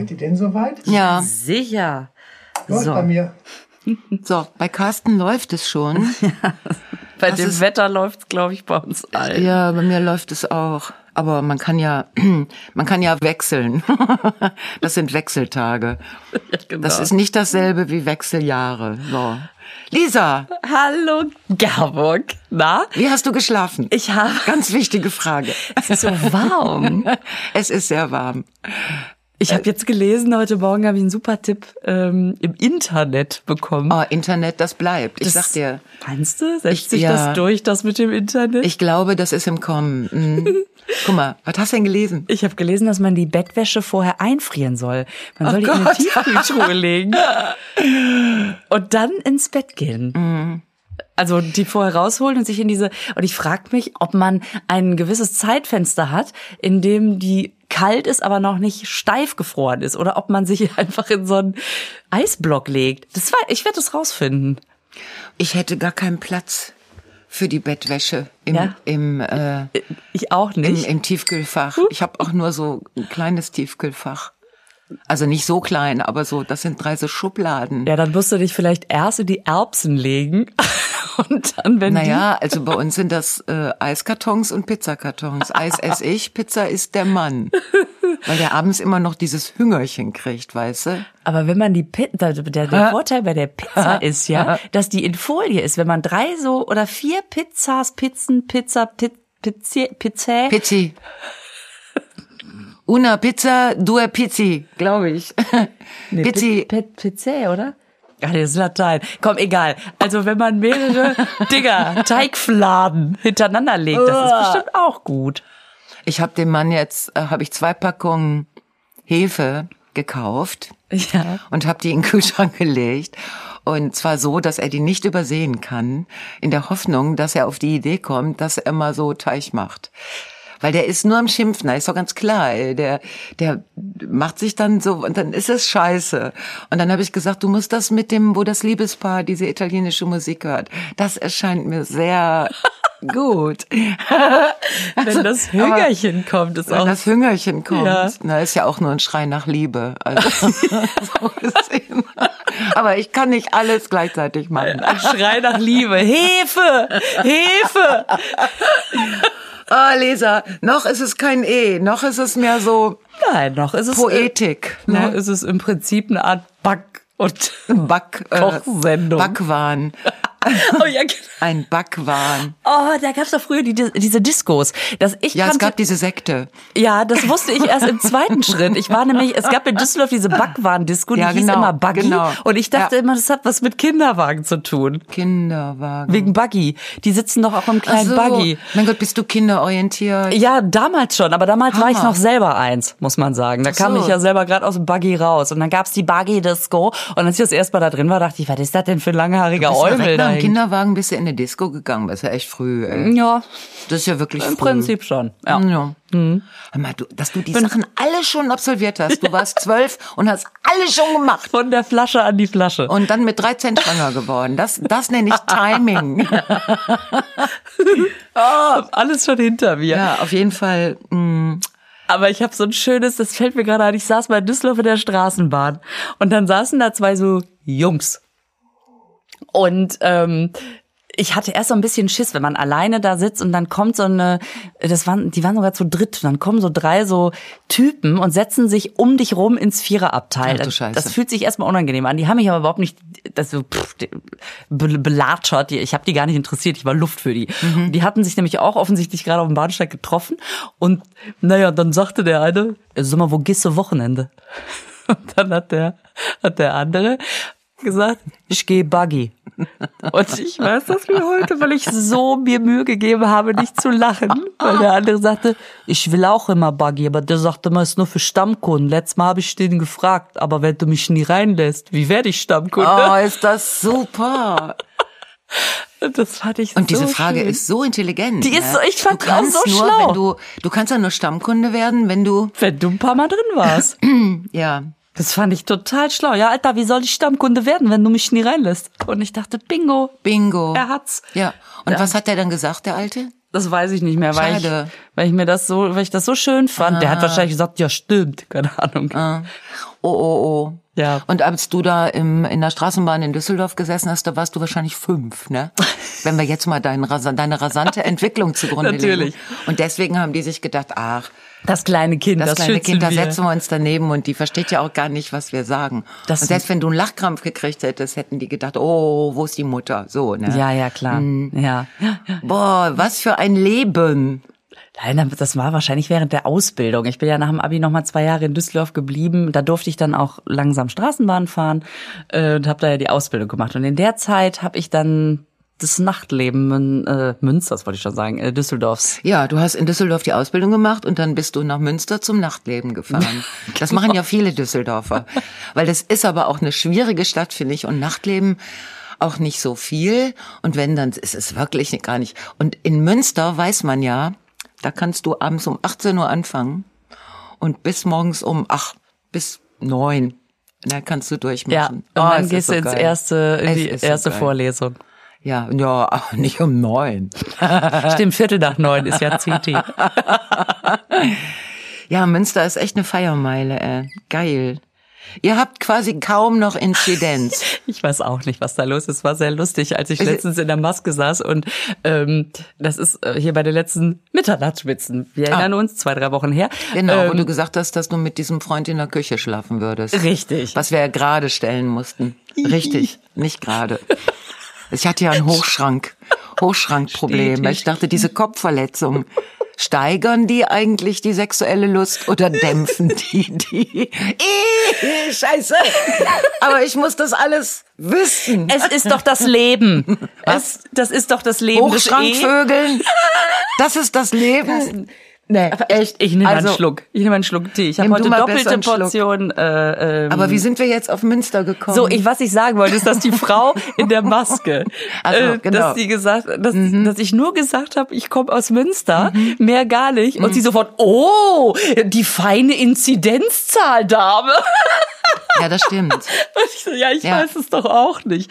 Seid ihr denn soweit? Ja, Sicher. Läuft So. bei mir. so, bei Carsten läuft es schon. Bei Das dem ist- Wetter läuft's, glaube ich, bei uns allen. Ja, bei mir läuft es auch. Aber man kann ja, man kann ja wechseln. Das sind Wechseltage. genau. Das ist nicht dasselbe wie Wechseljahre. So. Lisa, Hallo, Gerburg. Na? wie hast du geschlafen? Ich habe... Ganz wichtige Frage. Es ist so warm. Es ist sehr warm. Ich habe jetzt gelesen, heute Morgen habe ich einen super Tipp ähm, im Internet bekommen. Oh, Internet, das bleibt. Ich Das- sag dir, Meinst du? Setzt Ich- sich ja. das durch, das mit dem Internet? ich glaube, das ist im Kommen. Mhm. Guck mal, was hast du denn gelesen? Ich habe gelesen, dass man die Bettwäsche vorher einfrieren soll. Man soll die in eine Gott. Tiefkühltruhe legen und dann ins Bett gehen. Also die vorher rausholen und sich in diese. Und ich frage mich, ob man ein gewisses Zeitfenster hat, in dem die kalt ist, aber noch nicht steif gefroren ist, oder ob man sich einfach in so einen Eisblock legt. Das war, ich werde das rausfinden. Ich hätte gar keinen Platz für die Bettwäsche im, Ja? im, äh, Ich auch im, nicht. im Tiefkühlfach. Ich habe auch nur so ein kleines Tiefkühlfach. Also nicht so klein, aber so, das sind drei so Schubladen. ja, dann musst du dich vielleicht erst in die Erbsen legen und dann, wenn Naja, also bei uns sind das äh, Eiskartons und Pizzakartons. Eis esse ich, Pizza isst der Mann. Weil der abends immer noch dieses Hüngerchen kriegt, weißt du? Aber wenn man die Pizza, der, der Vorteil bei der Pizza ist ja, dass die in Folie ist. Wenn man drei so oder vier Pizzas, Pizzen, Pizza, Pi- Pizza, Pizza, Pizzi. Una Pizza, due Pizzi, glaube ich. nee, Pizzi. Pi- Pi- Pizza, oder? Ach, das ist Latein. Komm, egal. Also wenn man mehrere Dinger, Teigfladen hintereinander legt, das ist bestimmt auch gut. Ich habe dem Mann jetzt, äh, habe ich zwei Packungen Hefe gekauft Ja. und habe die in den Kühlschrank gelegt. Und zwar so, dass er die nicht übersehen kann, in der Hoffnung, dass er auf die Idee kommt, dass er mal so Teig macht. Weil der ist nur am Schimpfen, ist doch ganz klar. ey. Der, der macht sich dann so und dann ist es scheiße. Und dann habe ich gesagt, du musst das mit dem, wo das Liebespaar diese italienische Musik hört. Das erscheint mir sehr gut. Wenn das Hüngerchen kommt, ist Wenn auch das Hüngerchen kommt, Ja. na, ist ja auch nur ein Schrei nach Liebe. Also, so. Aber ich kann nicht alles gleichzeitig machen. ein Schrei nach Liebe. Hefe! Hefe! Ah, Leser, noch ist es kein E, noch ist es mehr so Nein, noch ist es Poetik. Noch Ne? ist es im Prinzip eine Art Back- und Back, äh, Kochsendung. Backwahn. oh, ja, genau. Ein Backwahn. oh, da gab's doch früher die, diese Discos. Das ich Ja, es gab diese Sekte. ja, das wusste ich erst im zweiten Schritt. Ich war nämlich, es gab in Düsseldorf diese Backwaren-Disco, die Ja, hieß genau, immer Buggy. genau. Und ich dachte Ja. immer, das hat was mit Kinderwagen zu tun. Kinderwagen. Wegen Buggy. Die sitzen doch auch im kleinen so. Buggy. Mein Gott, bist du kinderorientiert? Ja, damals schon, aber damals war ich Hammer. noch selber eins, muss man sagen. Da kam so. ich ja selber gerade aus dem Buggy raus und dann gab's die Buggy Disco und als ich das erste Mal da drin war, dachte ich, was ist das denn für ein langhaariger Eumel da? Dem? Kinderwagen bist du in eine Disco gegangen. Das ist ja echt früh. Ey. Ja, Das ist ja wirklich im früh. Prinzip schon. Ja. Ja. Hör mal, du, dass du die Sachen alle schon absolviert hast. Du warst zwölf und hast alles schon gemacht. Von der Flasche an die Flasche. Und dann mit 13 schwanger geworden. Das, das nenne ich Timing. Alles schon hinter mir. Ja, auf jeden Fall. Mh, Aber ich habe so ein schönes, das fällt mir gerade ein, ich saß bei Düsseldorf in der Straßenbahn und dann saßen da zwei so Jungs. Und ähm, ich hatte erst so ein bisschen Schiss, wenn man alleine da sitzt und dann kommt so eine, das waren, die waren sogar zu dritt, und dann kommen so drei so Typen und setzen sich um dich rum ins Viererabteil. Ach du Das- Scheiße. Das fühlt sich erstmal unangenehm an. Die haben mich aber überhaupt nicht, das so pff, be- belatschert. Ich habe die gar nicht interessiert. Ich war Luft für die. Mhm. Die hatten sich nämlich auch offensichtlich gerade auf dem Bahnsteig getroffen. Und naja, dann sagte der eine, sag mal, wo gehst du Wochenende? Und dann hat der, hat der andere gesagt, ich gehe Buggy. Und ich weiß das wie heute, weil ich so mir Mühe gegeben habe, nicht zu lachen. Weil der andere sagte, ich will auch immer Buggy, aber der sagte immer, ist nur für Stammkunden. Letztes Mal habe ich den gefragt, aber wenn du mich nie reinlässt, wie werde ich Stammkunde? oh, ist das super. Das fand ich Und so diese Frage schön. ist so intelligent. Die ist ne? so- ich fand die auch so nur, schlau. Wenn du, du kannst ja nur Stammkunde werden, wenn du, Wenn du ein paar Mal drin warst. ja, Das fand ich total schlau. Ja, Alter, wie soll ich Stammkunde werden, wenn du mich nie reinlässt? Und ich dachte, bingo. Bingo. Er hat's. Ja. Und Ja. was hat der dann gesagt, der Alte? Das weiß ich nicht mehr, weil ich, weil ich mir das so, weil ich das so schön fand. Der hat wahrscheinlich gesagt, ja stimmt, keine Ahnung. Ah. Oh, oh, oh. Ja. Und als du da im, in der Straßenbahn in Düsseldorf gesessen hast, da warst du wahrscheinlich fünf, ne? Wenn wir jetzt mal dein, deine rasante Entwicklung zugrunde Natürlich. legen. Und deswegen haben die sich gedacht, ach, Das kleine Kind, das, das, kleine Kind, da setzen wir uns daneben und die versteht ja auch gar nicht, was wir sagen. Das- und selbst wenn du einen Lachkrampf gekriegt hättest, hätten die gedacht, oh, wo ist die Mutter? So, ne? Ja, ja, klar. Mhm. Ja. Boah, was für ein Leben. Nein, das war wahrscheinlich während der Ausbildung. Ich bin ja nach dem Abi noch mal zwei Jahre in Düsseldorf geblieben. Da durfte ich dann auch langsam Straßenbahn fahren äh, und habe da ja die Ausbildung gemacht. Und in der Zeit habe ich dann das Nachtleben in, äh, Münsters, wollte ich schon sagen, äh, Düsseldorfs. Ja, du hast in Düsseldorf die Ausbildung gemacht und dann bist du nach Münster zum Nachtleben gefahren. Das machen ja viele Düsseldorfer. Weil das ist aber auch eine schwierige Stadt, finde ich. Und Nachtleben auch nicht so viel. Und wenn, dann ist es wirklich gar nicht. Und in Münster weiß man ja, da kannst du abends um 18 Uhr anfangen und bis morgens um, ach, bis neun. Da kannst du durchmachen. Ja, und Oh, dann es gehst du so ins geil. erste, in die so erste geil. Vorlesung. Ja, ja, ach, nicht um neun. Stimmt, Viertel nach neun ist ja CT. Ja, Münster ist echt eine Feiermeile, ey. Geil. Ihr habt quasi kaum noch Inzidenz. Ich weiß auch nicht, was da los ist. War sehr lustig, als ich Es- letztens in der Maske saß und ähm, das ist äh, hier bei den letzten Mitternachtsspitzen. Wir erinnern uns, zwei, drei Wochen her. Ah. Genau, wo Ähm, du gesagt hast, dass du mit diesem Freund in der Küche schlafen würdest. Richtig. Was wir ja gerade stellen mussten. Richtig, nicht gerade. Ich hatte ja einen Hochschrank, Hochschrankproblem. Ich dachte, diese Kopfverletzungen, steigern die eigentlich die sexuelle Lust oder dämpfen die die? Ih, Scheiße. Aber ich muss das alles wissen. Es ist doch das Leben. Was? Es, das ist doch das Leben. E. Hochschrankvögeln. Das ist das Leben. Nee, echt. Ich nehme Also, einen Schluck. Ich nehme einen Schluck Tee. Ich habe heute doppelte. Portion. Äh, ähm, Aber wie sind wir jetzt auf Münster gekommen? so, ich, was ich sagen wollte, ist, dass die Frau in der Maske, Ach so, äh, genau. dass die gesagt, dass, dass ich nur gesagt habe, ich komme aus Münster, mehr gar nicht, und sie sofort, oh, die feine Inzidenzzahl, Dame. ja, das stimmt. Ich so, ja, ich Ja. weiß es doch auch nicht.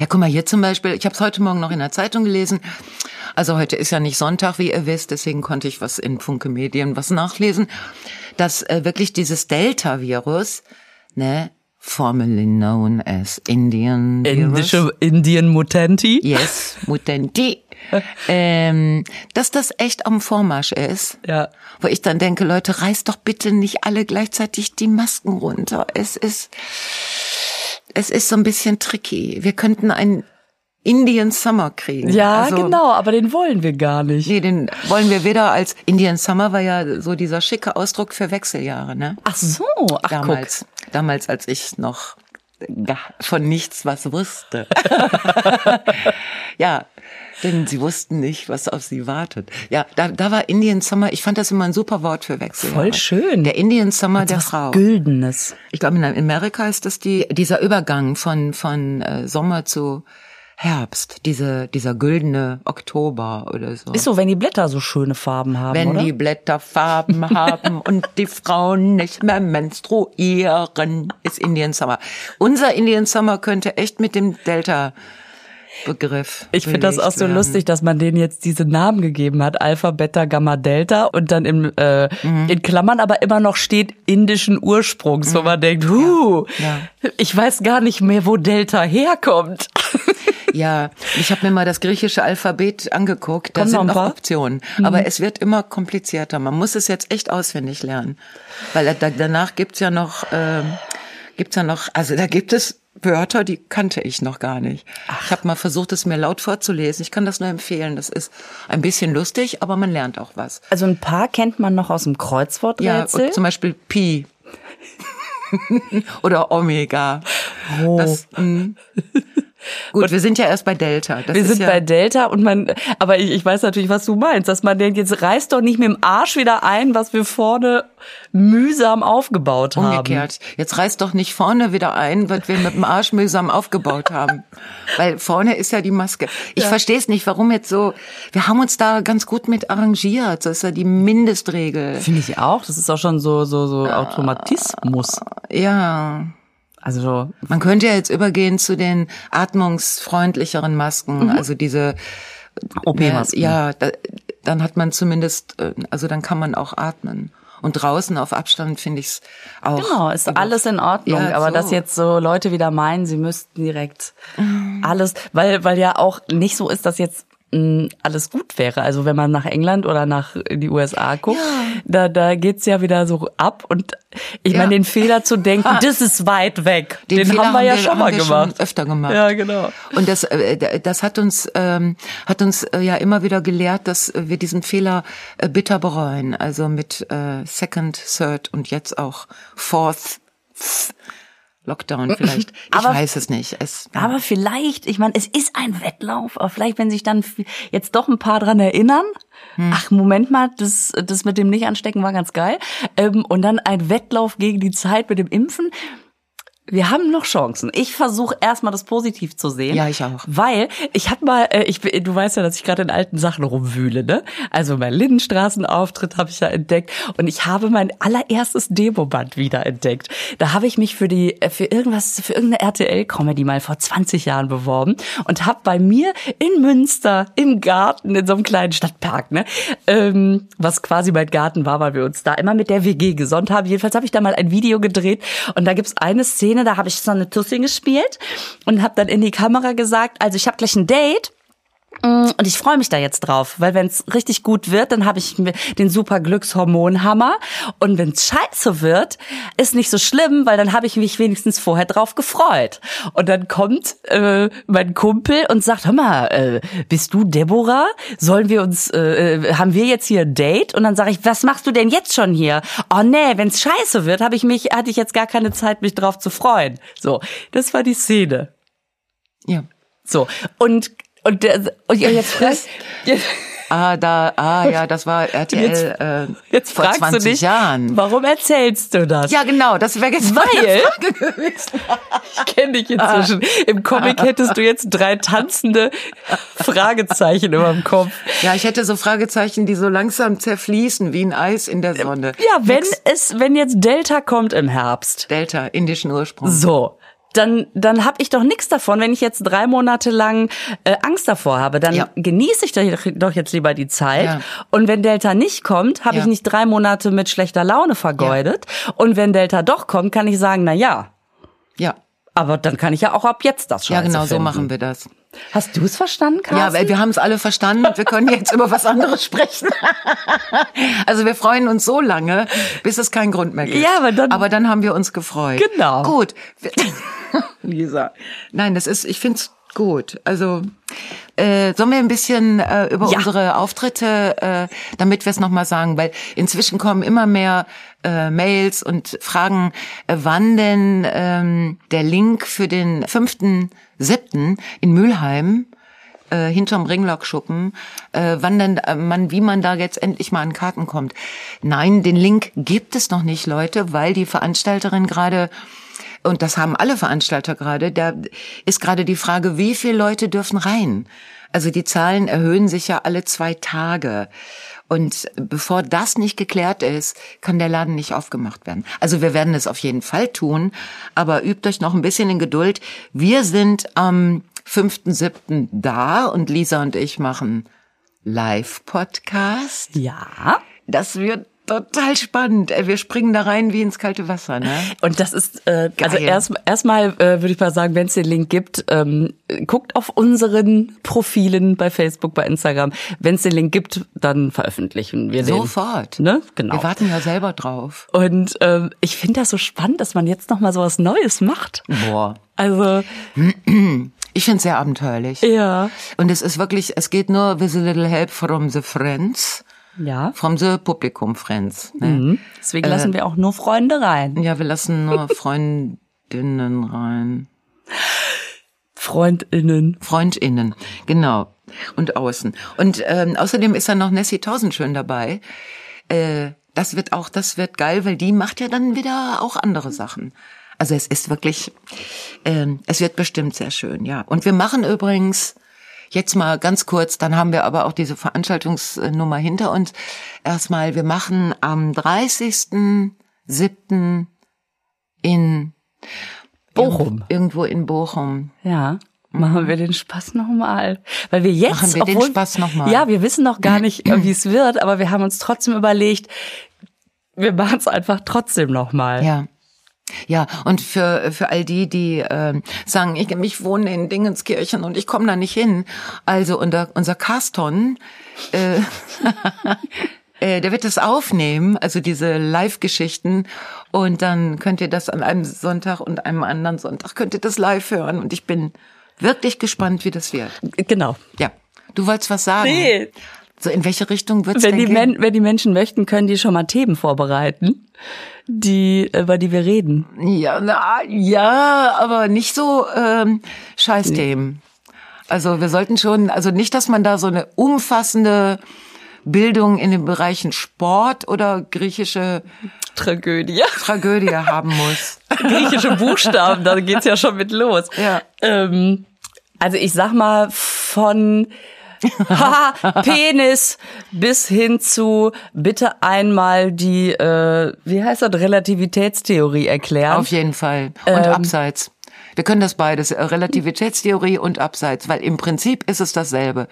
Ja, guck mal, hier zum Beispiel, ich habe es heute Morgen noch in der Zeitung gelesen. Also heute ist ja nicht Sonntag, wie ihr wisst, deswegen konnte ich was in Funke Medien was nachlesen, dass äh, wirklich dieses Delta-Virus, ne, formerly known as Indian Virus. Indische Indian Mutanti. Yes, Mutanti. ähm, dass das echt am Vormarsch ist. Ja. Wo ich dann denke, Leute, reißt doch bitte nicht alle gleichzeitig die Masken runter. Es ist, es ist so ein bisschen tricky. Wir könnten einen Indian Summer kriegen. Ja, Also, genau, aber den wollen wir gar nicht. Nee, den wollen wir weder als Indian Summer war ja so dieser schicke Ausdruck für Wechseljahre, ne? Ach so, ach damals, damals, als ich noch von nichts was wusste. ja, denn sie wussten nicht, was auf sie wartet. Ja, da, da war Indian Summer, ich fand das immer ein super Wort für Wechseljahre. Voll schön. Der Indian Summer der was Frau. Güldenes. Ich glaube, in Amerika ist das die, dieser Übergang von, von äh, Sommer zu Herbst, diese, dieser güldene Oktober oder so. Ist so, wenn die Blätter so schöne Farben haben, Wenn oder? die Blätter Farben haben und die Frauen nicht mehr menstruieren, ist Indian Summer. Unser Indian Summer könnte echt mit dem Delta Begriff. Ich finde das auch so werden. lustig, dass man denen jetzt diese Namen gegeben hat, Alpha, Beta, Gamma, Delta und dann im, äh, Mhm. in Klammern aber immer noch steht indischen Ursprungs, wo man denkt, huh, Mhm. Ja. ich weiß gar nicht mehr, wo Delta herkommt. Ja, ich habe mir mal das griechische Alphabet angeguckt. Da noch sind ein noch paar? Mhm. Optionen. Aber es wird immer komplizierter. Man muss es jetzt echt auswendig lernen. Weil da, danach gibt's ja noch, ähm, gibt's ja noch, also da gibt es Wörter, die kannte ich noch gar nicht. Ich habe mal versucht, es mir laut vorzulesen. Ich kann das nur empfehlen. Das ist ein bisschen lustig, aber man lernt auch was. Also ein paar kennt man noch aus dem Ja, Kreuzworträtsel. und zum Beispiel Pi. Oder Omega. Oh. Das, Gut, wir sind ja erst bei Delta. Das wir sind ja, bei Delta und man, aber ich, ich weiß natürlich, was du meinst, dass man denkt, jetzt reißt doch nicht mit dem Arsch wieder ein, was wir vorne mühsam aufgebaut haben. Umgekehrt. Jetzt reißt doch nicht vorne wieder ein, was wir mit dem Arsch mühsam aufgebaut haben. Weil vorne ist ja die Maske. Ich verstehe es nicht, warum jetzt so. Wir haben uns da ganz gut mit arrangiert. Das ist ja die Mindestregel. Finde ich auch. Das ist auch schon so, so, so Automatismus. Ja. Also so, Man könnte ja jetzt übergehen zu den atmungsfreundlicheren Masken, Mhm. also diese OP-Masken. Ja, da, dann hat man zumindest, äh, also dann kann man auch atmen. Und draußen auf Abstand finde ich's auch. Genau, ist alles in Ordnung. Ja, aber so. dass jetzt so Leute wieder meinen, sie müssten direkt alles, weil, weil ja auch nicht so ist, dass jetzt mh, alles gut wäre. Also wenn man nach England oder nach die USA guckt, da, da geht's ja wieder so ab. Und ich Ja. meine, den Fehler zu denken, das ist weit weg, den, Fehler haben wir ja schon haben mal wir gemacht. Schon öfter gemacht. Ja, genau. Und das, äh, das hat uns, ähm, hat uns äh, ja immer wieder gelehrt, dass wir diesen Fehler äh, bitter bereuen. Also mit äh, Second, Third und jetzt auch Fourth Lockdown vielleicht. Ich Aber- weiß es nicht. Es, Aber vielleicht, ich meine, es ist ein Wettlauf, aber vielleicht, wenn sich dann jetzt doch ein paar dran erinnern, ach, Moment mal, das, das mit dem Nicht-Anstecken war ganz geil. Ähm, und dann ein Wettlauf gegen die Zeit mit dem Impfen. Wir haben noch Chancen. Ich versuche erstmal das positiv zu sehen. Ja, ich auch. Weil ich hab mal, äh, ich, du weißt ja, dass ich gerade in alten Sachen rumwühle, ne? Also mein Lindenstraßenauftritt habe ich ja entdeckt und ich habe mein allererstes Demoband wieder entdeckt. Da habe ich mich für die äh, für irgendwas für irgendeine RTL Comedy mal vor 20 Jahren beworben und habe bei mir in Münster im Garten in so einem kleinen Stadtpark, ne, ähm, was quasi mein Garten war, weil wir uns da immer mit der WG gesonnt haben. Jedenfalls habe ich da mal ein Video gedreht und da gibt's eine Szene, da habe ich so eine Tussi gespielt und habe dann in die Kamera gesagt, also ich habe gleich ein Date und ich freue mich da jetzt drauf, weil wenn es richtig gut wird, dann habe ich mir den super Glückshormonhammer. Und wenn es scheiße wird, ist nicht so schlimm, weil dann habe ich mich wenigstens vorher drauf gefreut. Und dann kommt äh, mein Kumpel und sagt, hör mal, äh, bist du Deborah? Sollen wir uns, äh, äh, haben wir jetzt hier ein Date? Und dann sage ich, was machst du denn jetzt schon hier? Oh nee, wenn es scheiße wird, habe ich mich, hatte ich jetzt gar keine Zeit, mich drauf zu freuen. So, das war die Szene. ja. So, und, und, der, und jetzt fragst, jetzt, Ah, da, ah, ja, das war RTL äh, jetzt vor fragst 20 du dich, Jahren. warum erzählst du das? Ja, genau, das wäre jetzt Weil- ich kenne dich inzwischen. Im Comic hättest du jetzt drei tanzende Fragezeichen über dem Kopf. Ja, ich hätte so Fragezeichen, die so langsam zerfließen wie ein Eis in der Sonne. Ja, wenn es, wenn jetzt Delta kommt im Herbst, Delta, indischen Ursprung. so, dann, dann habe ich doch nichts davon, wenn ich jetzt drei Monate lang äh, Angst davor habe. Dann Ja. genieße ich doch, doch jetzt lieber die Zeit. Ja. Und wenn Delta nicht kommt, habe Ja. ich nicht drei Monate mit schlechter Laune vergeudet. Und wenn Delta doch kommt, kann ich sagen, na ja, Ja, aber dann kann ich ja auch ab jetzt das schon. ja, genau, so machen wir das. Hast du es verstanden, Ja, Carsten? weil wir haben es alle verstanden und wir können jetzt über was anderes sprechen. also wir freuen uns so lange, bis es keinen Grund mehr gibt. Ja, aber dann- aber dann haben wir uns gefreut. Genau. Gut. Lisa. Nein, das ist, ich find's gut. Also äh, sollen wir ein bisschen äh, über Ja. unsere Auftritte, äh, damit wir es nochmal sagen, weil inzwischen kommen immer mehr äh, Mails und Fragen, äh, wann denn ähm, der Link für den 5.7. in Mülheim äh, hinterm Ringlockschuppen, äh, wann denn äh, man, wie man da jetzt endlich mal an Karten kommt. Nein, den Link gibt es noch nicht, Leute, weil die Veranstalterin gerade und das haben alle Veranstalter gerade, da ist gerade die Frage, wie viele Leute dürfen rein? Also die Zahlen erhöhen sich ja alle zwei Tage. Und bevor das nicht geklärt ist, kann der Laden nicht aufgemacht werden. Also wir werden es auf jeden Fall tun, aber übt euch noch ein bisschen in Geduld. Wir sind am 5.7. da und Lisa und ich machen Live-Podcast. ja. Das wird total spannend. Wir springen da rein wie ins kalte Wasser, ne? Und das ist, äh, also Geil. erst erstmal äh, würde ich mal sagen, wenn es den Link gibt, ähm, guckt auf unseren Profilen bei Facebook, bei Instagram. Wenn es den Link gibt, dann veröffentlichen wir den. Sofort. Ne? Genau. Wir warten ja selber drauf. Und ähm, ich finde das so spannend, dass man jetzt noch mal so was Neues macht. Boah. Also Ich finde es sehr abenteuerlich. ja, Und es ist wirklich, es geht nur with a little help from the friends, ja. from the Publikum friends. Ne? Mhm. Deswegen lassen wir auch nur Freunde rein. Ja, wir lassen nur Freundinnen rein. Freundinnen. Freundinnen, genau. Und außen. Und ähm, außerdem ist da noch Nessie Tausendschön dabei. Äh, das wird auch, das wird geil, weil die macht ja dann wieder auch andere Sachen. Also es ist wirklich, ähm, es wird bestimmt sehr schön, ja. Und wir machen übrigens jetzt mal ganz kurz, dann haben wir aber auch diese Veranstaltungsnummer hinter uns. Erstmal, wir machen am 30.07. in Bochum. Irgendwo in Bochum. Ja. Machen wir den Spaß nochmal. Weil wir jetzt. Machen wir den obwohl, Spaß noch mal. Ja, wir wissen noch gar nicht, wie es wird, aber wir haben uns trotzdem überlegt, wir machen es einfach trotzdem nochmal. Ja. Ja, und für, für all die, die äh, sagen, ich, ich wohne in Dingenskirchen und ich komme da nicht hin. Also unser, unser Carston, äh, äh, der wird das aufnehmen, also diese Live-Geschichten. Und dann könnt ihr das an einem Sonntag und einem anderen Sonntag, könnt ihr das live hören. Und ich bin wirklich gespannt, wie das wird. Genau. Ja, du wolltest was sagen? Nee. So, in welche Richtung wird's Wenn denn die, gehen? Wenn die Menschen möchten, können die schon mal Themen vorbereiten, die, über die wir reden. Ja, na, ja, aber nicht so ähm, Scheißthemen. Also wir sollten schon, also nicht, dass man da so eine umfassende Bildung in den Bereichen Sport oder griechische Tragödie. Tragödie haben muss. Griechische Buchstaben, da geht's ja schon mit los. Ja. Ähm, also ich sag mal von Haha, Penis bis hin zu bitte einmal die, äh, wie heißt das, Relativitätstheorie erklären. Auf jeden Fall. Und Abseits. Wir können das beides, äh, Relativitätstheorie und Abseits, weil im Prinzip ist es dasselbe.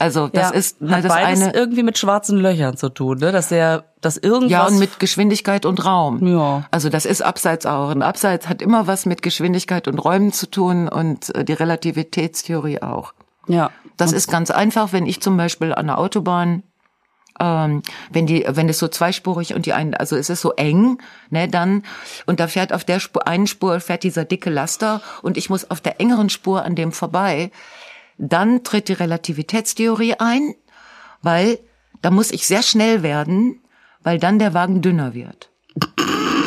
Also das Ja, ist hat das beides eine irgendwie mit schwarzen Löchern zu tun, ne? Dass der, dass irgendwas. Ja, und mit Geschwindigkeit und Raum. Ja. Also das ist Abseits auch. Ein Abseits hat immer was mit Geschwindigkeit und Räumen zu tun und äh, die Relativitätstheorie auch. Ja. Das ist ganz einfach, wenn ich zum Beispiel an der Autobahn, ähm, wenn die, wenn es so zweispurig und die einen, also es ist so eng, ne, dann und da fährt auf der Spur, einen Spur fährt dieser dicke Laster und ich muss auf der engeren Spur an dem vorbei, dann tritt die Relativitätstheorie ein, weil da muss ich sehr schnell werden, weil dann der Wagen dünner wird.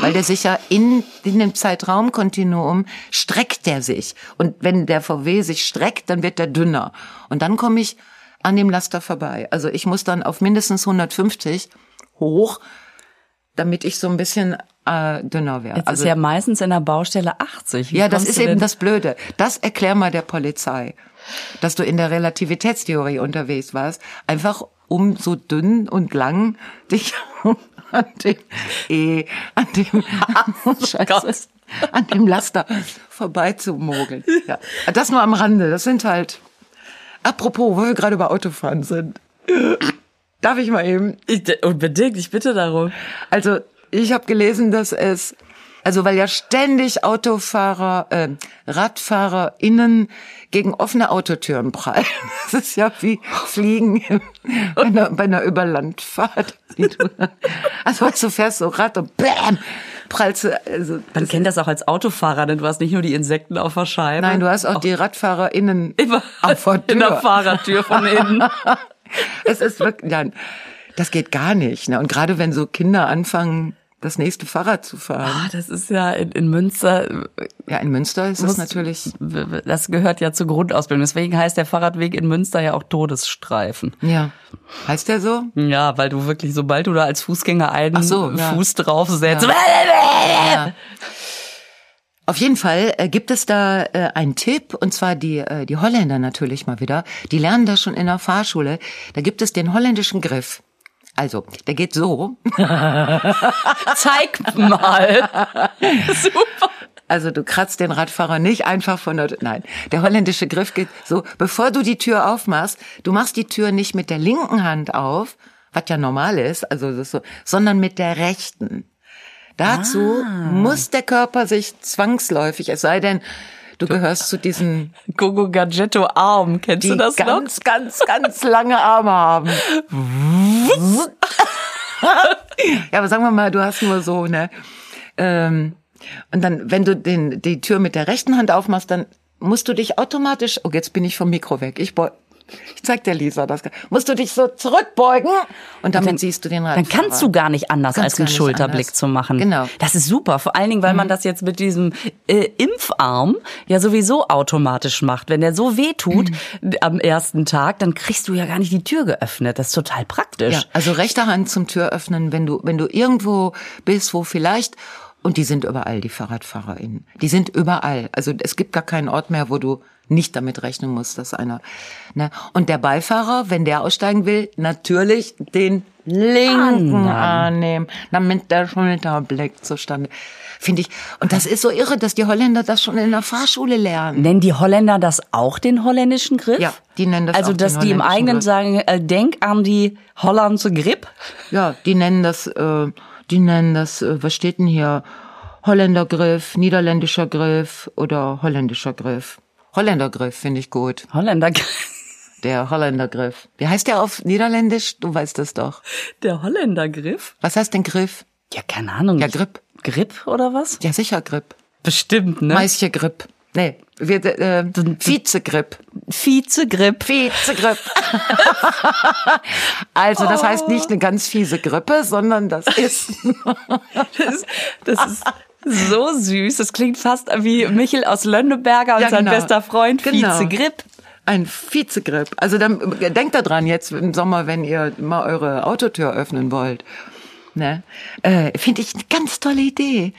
Weil der sich ja in, in dem Zeitraumkontinuum streckt der sich. Und wenn der VW sich streckt, dann wird der dünner. Und dann komme ich an dem Laster vorbei. Also ich muss dann auf mindestens 150 hoch, damit ich so ein bisschen äh, dünner werde. Jetzt Also ist ja meistens in der Baustelle 80. Wie ja, das ist eben das Blöde. Das erklär mal der Polizei, dass du in der Relativitätstheorie unterwegs warst, einfach um so dünn und lang dich an dem E, an dem Scheiße, an dem Laster vorbeizumogeln. Ja, das nur am Rande. Das sind halt. Apropos, wo wir gerade bei Autofahren sind. Darf ich mal eben? Ich, unbedingt, ich bitte darum. Also ich habe gelesen, dass es, also weil ja ständig Autofahrer, äh, RadfahrerInnen gegen offene Autotüren prallen. Das ist ja wie Fliegen bei einer, bei einer Überlandfahrt. Also weißt du, fährst so Rad und bam, prallst du, also, Man kennt das auch als Autofahrer, denn du hast nicht nur die Insekten auf der Scheibe. nein, du hast auch die RadfahrerInnen immer auf der in der Tür. Fahrertür von innen. Es ist wirklich, nein, das geht gar nicht. Ne? Und gerade wenn so Kinder anfangen, das nächste Fahrrad zu fahren. Ah, das ist ja in, in Münster, Ja, in Münster ist muss- das natürlich, das gehört ja zur Grundausbildung. Deswegen heißt der Fahrradweg in Münster ja auch Todesstreifen. ja. Heißt der so? Ja, weil du wirklich, sobald du da als Fußgänger einen so, ja. Fuß draufsetzt, Ja. Auf jeden Fall äh, gibt es da äh, einen Tipp, und zwar die, äh, die Holländer natürlich mal wieder. Die lernen das schon in der Fahrschule. Da gibt es den holländischen Griff. Also, der geht so. zeig mal. Super. Also du kratzt den Radfahrer nicht einfach von der, nein, der holländische Griff geht so, bevor du die Tür aufmachst, du machst die Tür nicht mit der linken Hand auf, was ja normal ist, also das ist so, sondern mit der rechten. Dazu muss der Körper sich zwangsläufig, es sei denn, du gehörst zu diesen, Gogo Gadgetto Arm, kennst du das noch? ganz, ganz, ganz lange Arme haben. ja, aber sagen wir mal, du hast nur so, ne? Ähm, und dann, wenn du den, die Tür mit der rechten Hand aufmachst, dann musst du dich automatisch, oh, jetzt bin ich vom Mikro weg. Ich, ich zeig der Lisa das. Musst du dich so zurückbeugen und damit siehst du den Dann Radfahrer. kannst du gar nicht anders, Kannst als einen Schulterblick anders. zu machen. Genau. Das ist super. Vor allen Dingen, weil man das jetzt mit diesem äh, Impfarm ja sowieso automatisch macht. Wenn der so weh tut am ersten Tag, dann kriegst du ja gar nicht die Tür geöffnet. Das ist total praktisch. Ja, also rechte Hand zum Tür öffnen, wenn du, wenn du irgendwo bist, wo vielleicht Und die sind überall, die FahrradfahrerInnen. Die sind überall. Also es gibt gar keinen Ort mehr, wo du nicht damit rechnen musst, dass einer. Ne? Und der Beifahrer, wenn der aussteigen will, natürlich den linken annehmen, damit der Schulterblick zustande. Finde ich. Und das ist so irre, dass die Holländer das schon in der Fahrschule lernen. Nennen die Holländer das auch den holländischen Griff? Ja, die nennen das Also, auch dass den die im eigenen Griff. sagen, äh, denk an die Hollandse Grip. Ja, die nennen das, äh, die nennen das, äh, was steht denn hier? Holländergriff, niederländischer Griff oder holländischer Griff. Holländergriff finde ich gut. Holländer, Der Holländergriff. Wie heißt der auf Niederländisch? Du weißt es doch. der Holländer-Griff? Was heißt denn Griff? Ja, keine Ahnung. Ja, Grip. Grip oder was? Ja, sicher Grip. Bestimmt, ne? Maische Grip. Nee, wir, äh, Vizegrip. Vize-Grip. Vizegrip. also, das heißt nicht eine ganz fiese Grippe, sondern das ist Das ist, das ist so süß. Das klingt fast wie Michel aus Lönneberger und Ja, sein genau. bester Freund Genau. Vize-Grip. Ein Vizegrip. Also dann denkt da dran jetzt im Sommer, wenn ihr mal eure Autotür öffnen wollt. Ne? Äh, Finde ich eine ganz tolle Idee.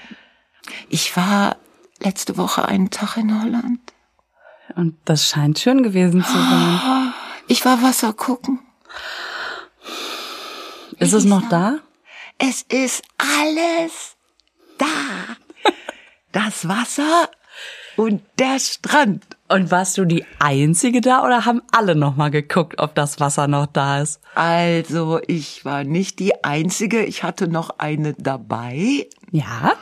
Ich war letzte Woche einen Tag in Holland. Und das scheint schön gewesen zu sein. Ich war Wasser gucken. Ist es noch da? Es ist alles da. Das Wasser und der Strand. Und warst du die Einzige da oder haben alle noch mal geguckt, ob das Wasser noch da ist? Also, ich war nicht die Einzige. Ich hatte noch eine dabei. Ja.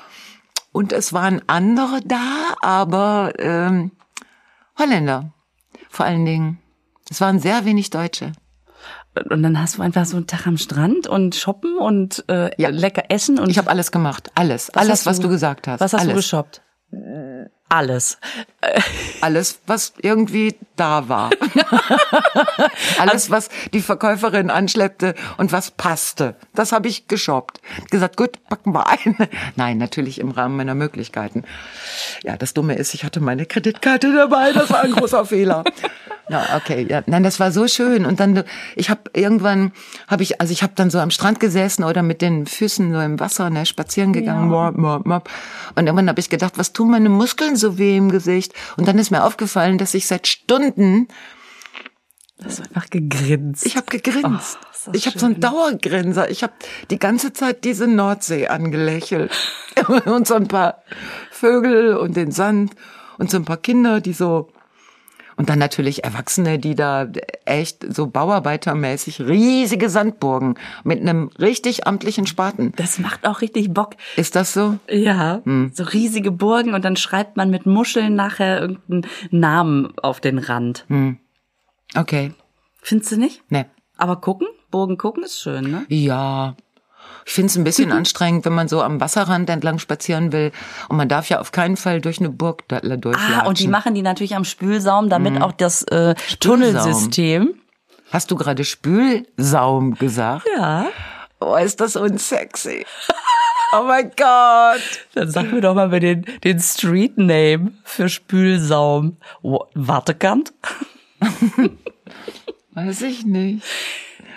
Und es waren andere da, aber ähm, Holländer vor allen Dingen. Es waren sehr wenig Deutsche. Und dann hast du einfach so einen Tag am Strand und shoppen und äh, Ja. lecker essen und Ich habe alles gemacht, alles, Was alles, hast was du gesagt hast. Was hast alles. du geshoppt? Alles. Alles, was irgendwie da war. Alles, was die Verkäuferin anschleppte und was passte. Das habe ich geshoppt. Gesagt, gut, packen wir ein. Nein, natürlich im Rahmen meiner Möglichkeiten. Ja, das Dumme ist, ich hatte meine Kreditkarte dabei. Das war ein großer Fehler. Ja, okay. Ja, nein, das war so schön. Und dann, ich habe irgendwann, habe ich, also ich habe dann so am Strand gesessen oder mit den Füßen so im Wasser, ne, spazieren gegangen. Mop, mop, mop. Und irgendwann habe ich gedacht, was tun meine Muskeln so weh im Gesicht? Und dann ist mir aufgefallen, dass ich seit Stunden, Das war einfach gegrinst. ich habe gegrinst. Oh, ich habe so einen Dauergrinser. Ich habe die ganze Zeit diese Nordsee angelächelt. und so ein paar Vögel und den Sand und so ein paar Kinder, die so und dann natürlich Erwachsene, die da echt so bauarbeitermäßig riesige Sandburgen mit einem richtig amtlichen Spaten. das macht auch richtig Bock. Ist das so? Ja, Hm. so riesige Burgen und dann schreibt man mit Muscheln nachher irgendeinen Namen auf den Rand. Hm. Okay. Findest du nicht? Ne. Aber gucken, Burgen gucken ist schön, ne? Ja. Ich finde es ein bisschen anstrengend, wenn man so am Wasserrand entlang spazieren will. Und man darf ja auf keinen Fall durch eine Burg durchlatschen. Ah, und die machen die natürlich am Spülsaum, damit Hm. auch das äh, Tunnelsystem. Hast du gerade Spülsaum gesagt? Ja. Oh, ist das unsexy. Oh mein Gott. Dann sag mir doch mal den, den Street Name für Spülsaum. Wattekant? Weiß ich nicht.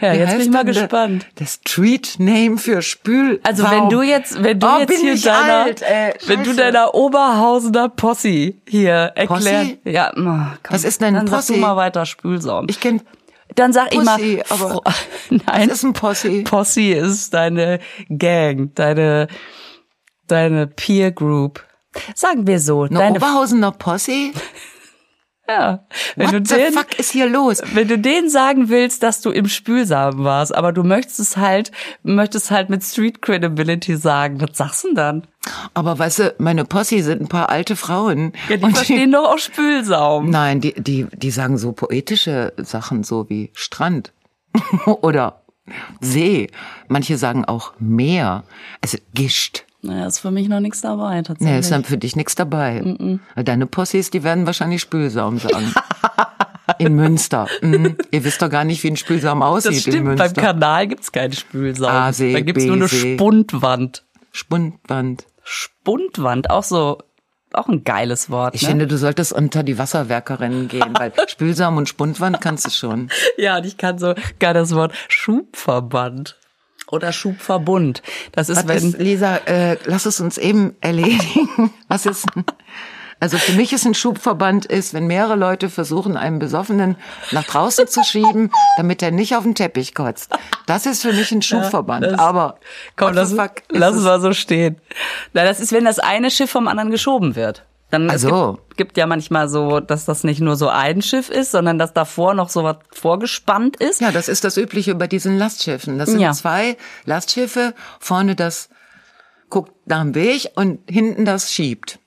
Ja, Wie jetzt bin ich mal gespannt. Der Street Name für Spül. Also wenn du jetzt, wenn du Oh, jetzt hier deiner, alt, wenn du deiner Oberhausener Posse hier erklärt, Posse? ja, oh, komm, Was ist denn dann Posse? sag du mal weiter Spülsaum. Ich kenn dann sag ich mal, Pussy, aber nein, was ist ein Posse? Posse ist deine Gang, deine, deine Peer Group. Sagen wir so, eine deine, Oberhausener Posse? ja, wenn du What the den, fuck ist hier los? wenn du denen sagen willst, dass du im Spülsamen warst, aber du möchtest es halt, möchtest halt mit Street Credibility sagen, was sagst du denn dann? Aber weißt du, meine Posse sind ein paar alte Frauen. Ja, die Und verstehen doch auch Spülsaum. Nein, die, die, die sagen so poetische Sachen, so wie Strand oder See. Manche sagen auch Meer. Also Gischt. Naja, ist für mich noch nichts dabei, tatsächlich. Nee, ist dann für dich nichts dabei. Deine Possis, die werden wahrscheinlich Spülsaum sagen. In Münster. Mhm. Ihr wisst doch gar nicht, wie ein Spülsaum aussieht das in stimmt, Münster. beim Kanal gibt's keinen Spülsaum. A, See, da gibt's B, nur eine See. Spundwand. Spundwand. Spundwand, auch so, auch ein geiles Wort. Ich ne? finde, du solltest unter die Wasserwerkerinnen gehen, weil Spülsaum und Spundwand kannst du schon. Ja, und ich kann so gar das Wort Schubverband. Oder Schubverbund. Das ist, Was wenn. ist, Lisa, äh, lass es uns eben erledigen. Was ist, also für mich ist ein Schubverband ist, wenn mehrere Leute versuchen, einen Besoffenen nach draußen zu schieben, damit er nicht auf den Teppich kotzt. Das ist für mich ein Schubverband. das- Aber Komm, lass, lass es es? mal so stehen. Na, das ist, wenn das eine Schiff vom anderen geschoben wird. Dann Ach es gibt, gibt ja manchmal so, dass das nicht nur so ein Schiff ist, sondern dass davor noch so was vorgespannt ist. Ja, das ist das Übliche bei diesen Lastschiffen. Das sind Ja. zwei Lastschiffe, vorne das guckt nach dem Weg und hinten das schiebt.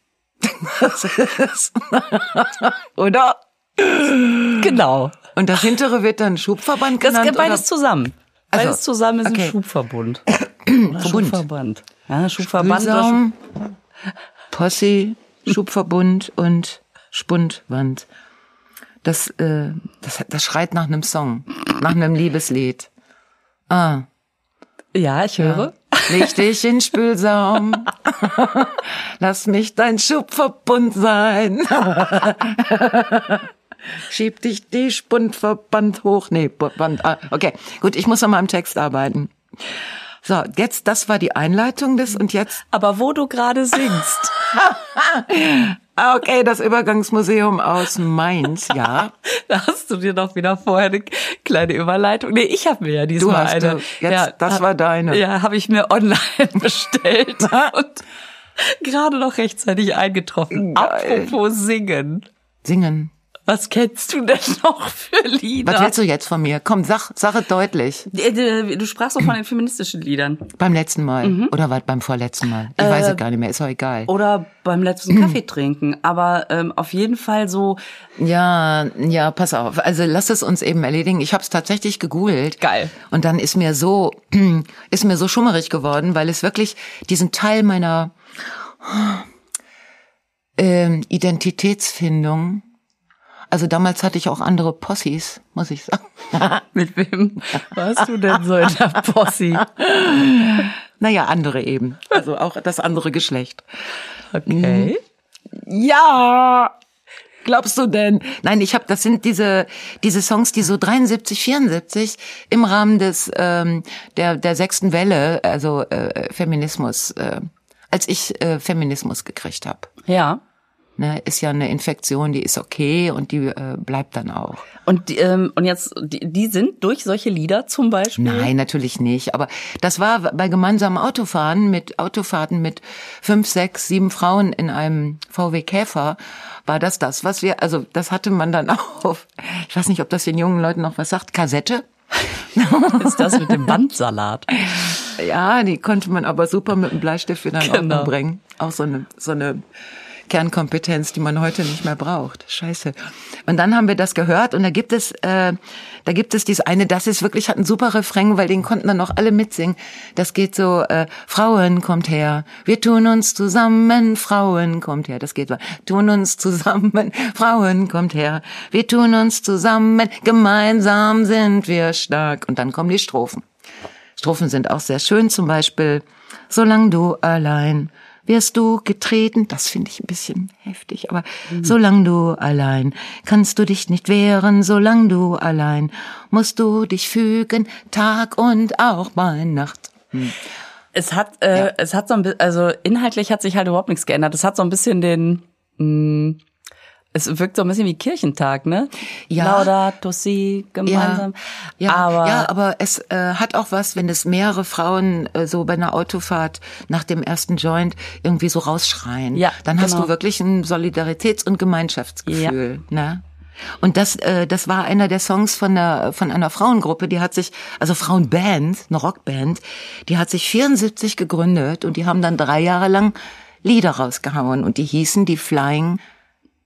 Das ist, oder? Genau. Und das hintere wird dann Schubverband Das genannt. geht beides oder? zusammen. Also, Beides zusammen ist okay. ein Schubverbund. Verbund. Schubverband. Ja, Schubverband Spülsaum, Posse, Schubverbund und Spundwand. Das, äh, das, das schreit nach einem Song, nach einem Liebeslied. Ah, Ja, ich höre. leg dich in Spülsaum, lass mich dein Schubverbund sein. Schieb dich die Spundverband hoch. Nee, Band. Ah, okay, gut, ich muss an meinem Text arbeiten. So, jetzt, das war die Einleitung des und jetzt Aber wo du gerade singst. Okay, das Übergangsmuseum aus Mainz, ja. Da hast du dir doch wieder vorher eine kleine Überleitung. Nee, ich habe mir ja diesmal Du hast eine. du. Jetzt, das hab- war deine. Ja, habe ich mir online bestellt und gerade noch rechtzeitig eingetroffen. Geil. Apropos singen. Singen. Was kennst du denn noch für Lieder? Was willst du jetzt von mir? Komm, sag, sag es deutlich. Äh, Du du sprachst doch von den feministischen Liedern. Beim letzten Mal. Mhm. Oder was beim vorletzten Mal? Ich weiß es gar nicht mehr, ist auch egal. Oder beim letzten Kaffee trinken. Aber ähm, auf jeden Fall so Ja, ja, pass auf. Also lass es uns eben erledigen. Ich habe es tatsächlich gegoogelt. Geil. Und dann ist mir so, ist mir so schummerig geworden, weil es wirklich diesen Teil meiner ähm, Identitätsfindung, also damals hatte ich auch andere Possis, muss ich sagen. Mit wem warst du denn so in der Posse? Naja, andere eben. Also auch das andere Geschlecht. Okay. Ja. Glaubst du denn? Nein, ich habe, das sind diese diese Songs, die so 73, 74 im Rahmen des ähm, der der sechsten Welle, also äh, Feminismus, äh, als ich äh, Feminismus gekriegt habe. Ja. Ne, ist ja eine Infektion, die ist okay und die äh, bleibt dann auch. Und, ähm, und jetzt, die, die sind durch solche Lieder zum Beispiel? Nein, natürlich nicht. Aber das war bei gemeinsamen Autofahren mit Autofahrten mit fünf, sechs, sieben Frauen in einem VW Käfer war das das, was wir, also das hatte man dann auf, ich weiß nicht, ob das den jungen Leuten noch was sagt, Kassette. ist das mit dem Bandsalat? Ja, die konnte man aber super mit dem Bleistift wieder Genau. Bringen. Auch so eine, so eine Kernkompetenz, die man heute nicht mehr braucht. Scheiße. Und dann haben wir das gehört und da gibt es, äh, da gibt es dieses eine, das ist wirklich, hat einen super Refrain, weil den konnten dann auch alle mitsingen. Das geht so, äh, Frauen kommt her, wir tun uns zusammen, Frauen kommt her. Das geht so, tun uns zusammen, Frauen kommt her, wir tun uns zusammen, gemeinsam sind wir stark. Und dann kommen die Strophen. Strophen sind auch sehr schön, zum Beispiel, solang du allein wirst du getreten, das finde ich ein bisschen heftig, aber solang du allein kannst du dich nicht wehren, solang du allein musst du dich fügen, Tag und auch bei Nacht. Es hat, äh, es hat so ein bisschen, also inhaltlich hat sich halt überhaupt nichts geändert. Es hat so ein bisschen den, mh, es wirkt so ein bisschen wie Kirchentag, ne? Ja. Laudato si, gemeinsam. Ja, aber, ja, aber es äh, hat auch was, wenn es mehrere Frauen äh, so bei einer Autofahrt nach dem ersten Joint irgendwie so rausschreien. Ja, dann hast genau. du wirklich ein Solidaritäts- und Gemeinschaftsgefühl. Ne? Und das, äh, das war einer der Songs von einer, von einer Frauengruppe, die hat sich, also Frauenband, eine Rockband, die hat sich 74 gegründet und die haben dann drei Jahre lang Lieder rausgehauen und die hießen die Flying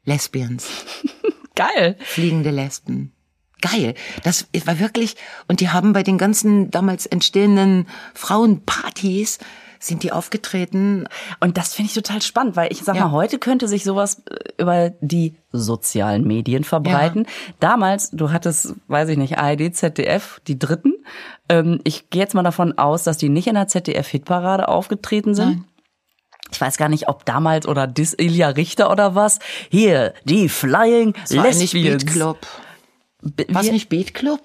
Lesbians geil. fliegende Lesben. Geil. Das war wirklich, und die haben bei den ganzen damals entstehenden Frauenpartys, sind die aufgetreten. Und das finde ich total spannend, weil ich sag Ja. mal, heute könnte sich sowas äh, über die sozialen Medien verbreiten. Damals, du hattest, weiß ich nicht, ARD, ZDF, die dritten. Ähm, ich gehe jetzt mal davon aus, dass die nicht in der ZDF-Hitparade aufgetreten sind. Ich weiß gar nicht, ob damals oder Dis Ilja Richter oder was. Hier, die Flying Das war Lesbians. Beat Club. Was nicht Beat Club?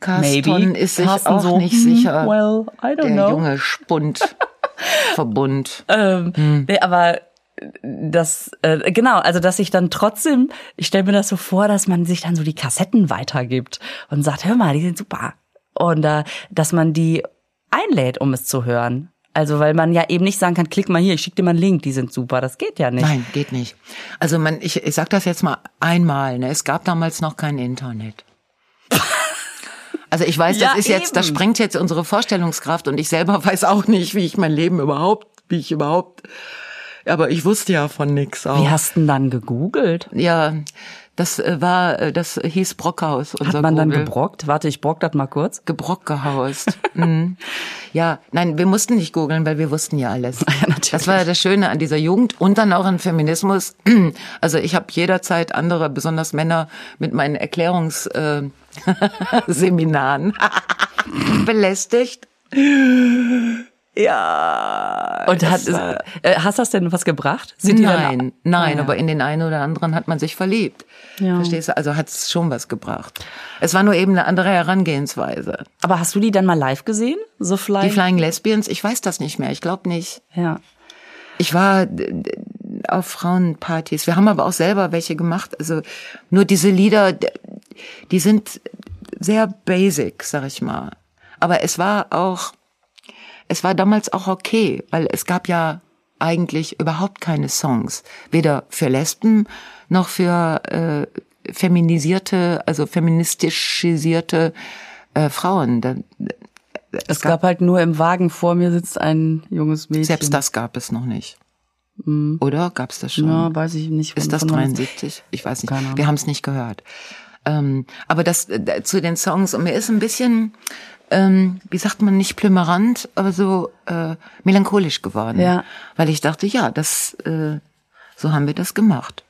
Carston Maybe. ist sich Carsten auch so, nicht hm, sicher. well, I don't der know. junge Spund. Verbund. Ähm, nee, aber das äh, genau, also dass ich dann trotzdem, ich stelle mir das so vor, dass man sich dann so die Kassetten weitergibt und sagt, hör mal, die sind super. Und äh, dass man die einlädt, um es zu hören. Also weil man ja eben nicht sagen kann, klick mal hier, ich schicke dir mal einen Link, die sind super. Das geht ja nicht. Nein, geht nicht. Also man, ich, ich sag das jetzt mal einmal, ne? Es gab damals noch kein Internet. Also ich weiß, das Ja, ist jetzt, das eben. sprengt jetzt unsere Vorstellungskraft und ich selber weiß auch nicht, wie ich mein Leben überhaupt, wie ich überhaupt, aber ich wusste ja von nix auch. Wie hast du denn dann gegoogelt? Ja, das äh, war, äh, das hieß Brockhaus. Unser Hat man dann Google. gebrockt? Warte, ich brock das mal kurz. Gebrockgehaust. mhm. Ja, nein, wir mussten nicht googeln, weil wir wussten ja alles. Ja, natürlich. Das war ja das Schöne an dieser Jugend und dann auch an Feminismus. Also ich habe jederzeit andere, besonders Männer, mit meinen Erklärungsseminaren äh, belästigt. Ja. Und hat, äh, hast das denn was gebracht? Sind die dann- Nein, nein, Ah, ja. aber in den einen oder anderen hat man sich verliebt. Ja. Verstehst du? Also hat es schon was gebracht. Es war nur eben eine andere Herangehensweise. Aber hast du die dann mal live gesehen? So Die fly? Flying Lesbians, ich weiß das nicht mehr, ich glaube nicht. Ja. Ich war auf Frauenpartys. Wir haben aber auch selber welche gemacht. Also nur diese Lieder, die sind sehr basic, sag ich mal. Aber es war auch, es war damals auch okay, weil es gab ja eigentlich überhaupt keine Songs. Weder für Lesben noch für äh, feminisierte, also feministischisierte äh, Frauen. Da, Es gab halt nur im Wagen vor mir sitzt ein junges Mädchen. selbst das gab es noch nicht. Oder gab es das schon? Ja, weiß ich nicht. Ist das von wann 73? Ich weiß nicht. Keine. Wir haben es nicht gehört. Ähm, aber das äh, zu den Songs und mir ist ein bisschen, ähm, wie sagt man, nicht plümerant, aber so äh, melancholisch geworden. Ja. Weil ich dachte, ja, das äh, so haben wir das gemacht.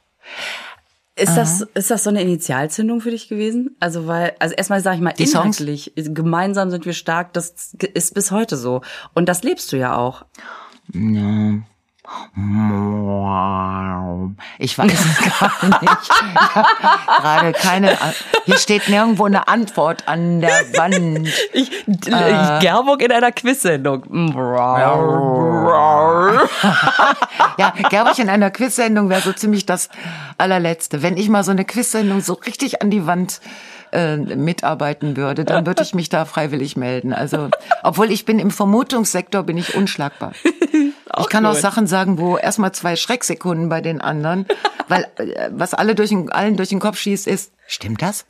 Ist das, ist das so eine Initialzündung für dich gewesen? Also, weil, also erstmal sage ich mal, Die Songs? inhaltlich, gemeinsam sind wir stark, das ist bis heute so. Und das lebst du ja auch. Ich weiß es gerade nicht. Ich habe gerade keine. Hier steht nirgendwo eine Antwort an der Wand. Ich, ich Gerburg in einer Quiz-Sendung. Ja, Gerberch in einer Quizsendung wäre so ziemlich das allerletzte. Wenn ich mal so eine Quizsendung so richtig an die Wand äh, mitarbeiten würde, dann würde ich mich da freiwillig melden. Also, obwohl ich bin im Vermutungssektor, bin ich unschlagbar. ich kann auch gut. Sachen sagen, wo erstmal zwei Schrecksekunden bei den anderen, weil äh, was alle durch den, allen durch den Kopf schießt, ist, stimmt das?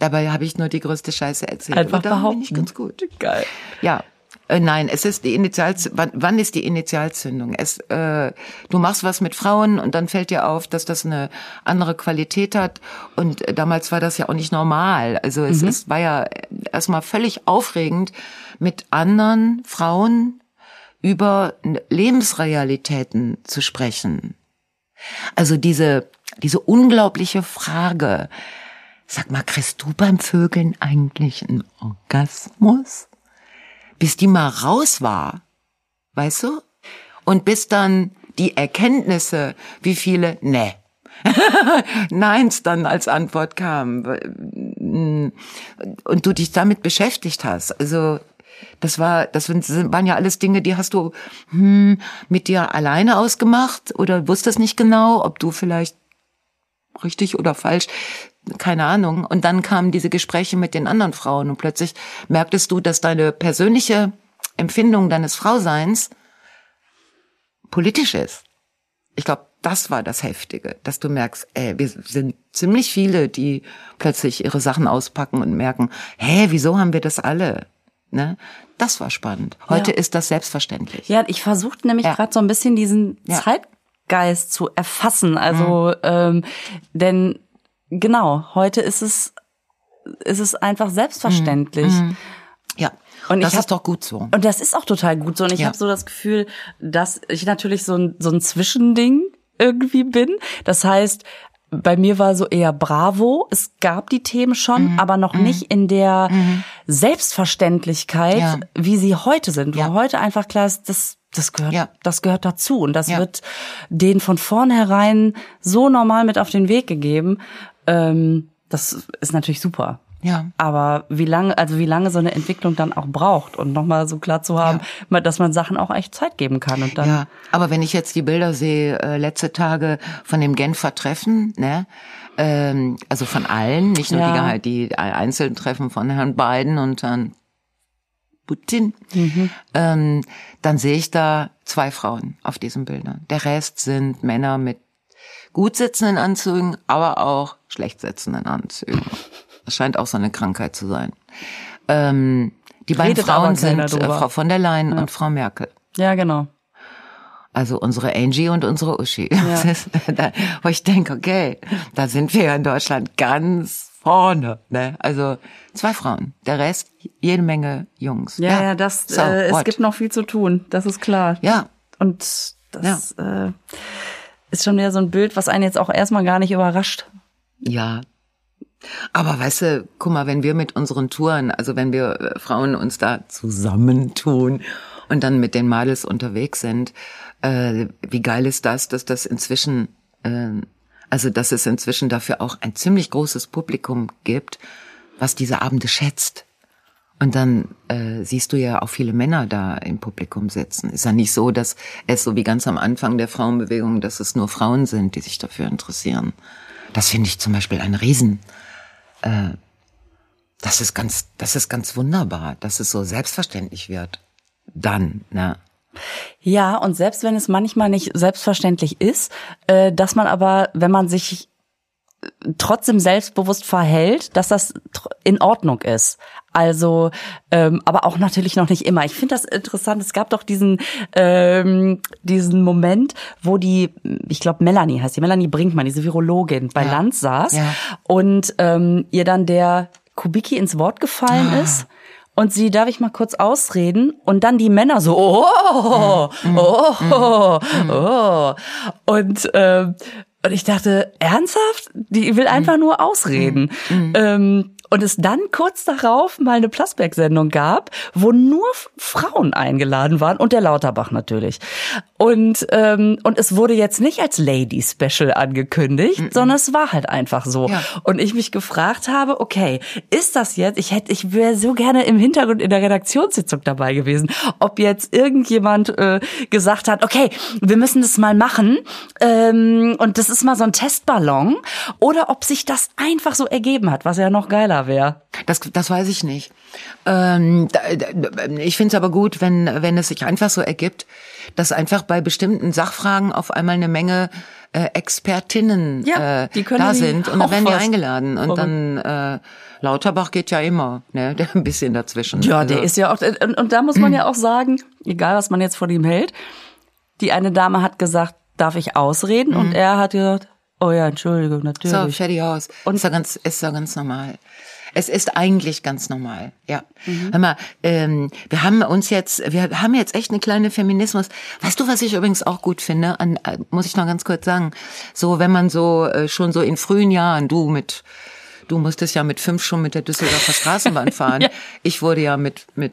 Dabei habe ich nur die größte Scheiße erzählt. Einfach da bin behaupten. ich ganz gut. Geil. Ja. Äh, nein, es ist die Initialzündung. Wann, wann ist die Initialzündung? Es, äh, du machst was mit Frauen und dann fällt dir auf, dass das eine andere Qualität hat. Und äh, damals war das ja auch nicht normal. Also es, es war ja erstmal völlig aufregend, mit anderen Frauen über Lebensrealitäten zu sprechen. Also diese, diese unglaubliche Frage, sag mal, kriegst du beim Vögeln eigentlich einen Orgasmus? Bis die mal raus war, weißt du? Und bis dann die Erkenntnisse, wie viele, ne. Neins dann als Antwort kam. Und du dich damit beschäftigt hast. Also, das war, das waren ja alles Dinge, die hast du hm, mit dir alleine ausgemacht oder wusstest nicht genau, ob du vielleicht richtig oder falsch, keine Ahnung. Und dann kamen diese Gespräche mit den anderen Frauen und plötzlich merktest du, dass deine persönliche Empfindung deines Frauseins politisch ist. Ich glaube, das war das Heftige, dass du merkst, ey, wir sind ziemlich viele, die plötzlich ihre Sachen auspacken und merken, hä, wieso haben wir das alle? Ne? Das war spannend. Heute Ja. ist das selbstverständlich. Ja, ich versuche nämlich Ja. gerade so ein bisschen diesen Ja. Zeitgeist zu erfassen. Also, ähm, denn genau, heute ist es, ist es einfach selbstverständlich. Ja, Und das hab- ist doch gut so. Und das ist auch total gut so. Und ich Ja. habe so das Gefühl, dass ich natürlich so ein, so ein Zwischending irgendwie bin. Das heißt, bei mir war so eher Bravo. Es gab die Themen schon, Mhm. aber noch nicht in der Selbstverständlichkeit, Ja. wie sie heute sind. Wo Ja. heute einfach klar ist, das, das gehört, Ja. das gehört dazu. Und das wird denen von vornherein so normal mit auf den Weg gegeben. Ähm, das ist natürlich super. Ja. Aber wie lange, also wie lange so eine Entwicklung dann auch braucht und nochmal so klar zu haben, mal, dass man Sachen auch echt Zeit geben kann und dann. Ja, aber wenn ich jetzt die Bilder sehe, äh, letzte Tage von dem Genfer Treffen, ne, ähm, also von allen, nicht nur Ja. die, die einzelnen Treffen von Herrn Biden und Herrn Putin, Mhm. ähm, dann sehe ich da zwei Frauen auf diesen Bildern. Der Rest sind Männer mit gut sitzenden Anzügen, aber auch schlecht sitzenden Anzügen. Das scheint auch so eine Krankheit zu sein. Ähm, die beiden Redet aber Frauen sind äh. Frau von der Leyen und Frau Merkel. Ja, genau. Also unsere Angie und unsere Uschi. Ist, da, wo ich denke, okay, da sind wir ja in Deutschland ganz vorne. Ne? Also zwei Frauen, der Rest jede Menge Jungs. Ja, ja, das, so, äh, es gibt noch viel zu tun, das ist klar. Ja, Und das äh, ist schon wieder so ein Bild, was einen jetzt auch erstmal gar nicht überrascht. ja. Aber weißt du, guck mal, wenn wir mit unseren Touren, also wenn wir äh, Frauen uns da zusammentun und dann mit den Mädels unterwegs sind, äh, wie geil ist das, dass das inzwischen, äh, also dass es inzwischen dafür auch ein ziemlich großes Publikum gibt, was diese Abende schätzt. Und dann äh, siehst du ja auch viele Männer da im Publikum sitzen. Ist ja nicht so, dass es so wie ganz am Anfang der Frauenbewegung, dass es nur Frauen sind, die sich dafür interessieren. Das finde ich zum Beispiel ein Riesen. Äh, das ist ganz, das ist ganz wunderbar, dass es so selbstverständlich wird. Dann, ne? Ja, und selbst wenn es manchmal nicht selbstverständlich ist, äh, dass man aber, wenn man sich äh, trotzdem selbstbewusst verhält, dass das in Ordnung ist. Also, ähm, aber auch natürlich noch nicht immer. Ich finde das interessant. Es gab doch diesen ähm, diesen Moment, wo die, ich glaube Melanie heißt die Melanie Brinkmann, diese Virologin bei Ja. Land saß Ja. und ähm, ihr dann der Kubicki ins Wort gefallen Ah. ist. Und sie, darf ich mal kurz ausreden? Und dann die Männer so, oh, Mm. oh, oh. Und, ähm, und ich dachte, ernsthaft? Die will einfach Mm. nur ausreden. Ähm, und es dann kurz darauf mal eine Plasberg-Sendung gab, wo nur Frauen eingeladen waren und der Lauterbach natürlich. Und, ähm, und es wurde jetzt nicht als Lady-Special angekündigt, sondern es war halt einfach so. Ja. Und ich mich gefragt habe, okay, ist das jetzt, ich hätte, ich wäre so gerne im Hintergrund in der Redaktionssitzung dabei gewesen, ob jetzt irgendjemand äh, gesagt hat, okay, wir müssen das mal machen ähm, und das ist mal so ein Testballon oder ob sich das einfach so ergeben hat, was ja noch geiler wäre. Das, das weiß ich nicht. Ähm, ich finde es aber gut, wenn, wenn es sich einfach so ergibt, dass einfach bei bestimmten Sachfragen auf einmal eine Menge äh, Expertinnen Ja, äh, da sind und dann werden die eingeladen. Und Verrückt. dann äh, Lauterbach geht ja immer, ne? Der ein bisschen dazwischen. Ja, Also, der ist ja auch, und, und da muss man ja auch sagen, egal was man jetzt von ihm hält, die eine Dame hat gesagt, darf ich ausreden? Und er hat gesagt, oh ja, Entschuldigung, So, natürlich. fertig aus. Und ist ja ganz, ist ja ganz normal. Es ist eigentlich ganz normal, ja. Hör mal, ähm, wir haben uns jetzt, wir haben jetzt echt eine kleine Feminismus. Weißt du, was ich übrigens auch gut finde? An, äh, muss ich noch ganz kurz sagen. So, wenn man so äh, schon so in frühen Jahren, du mit, du musstest ja mit fünf schon mit der Düsseldorfer Straßenbahn fahren. Ich wurde ja mit mit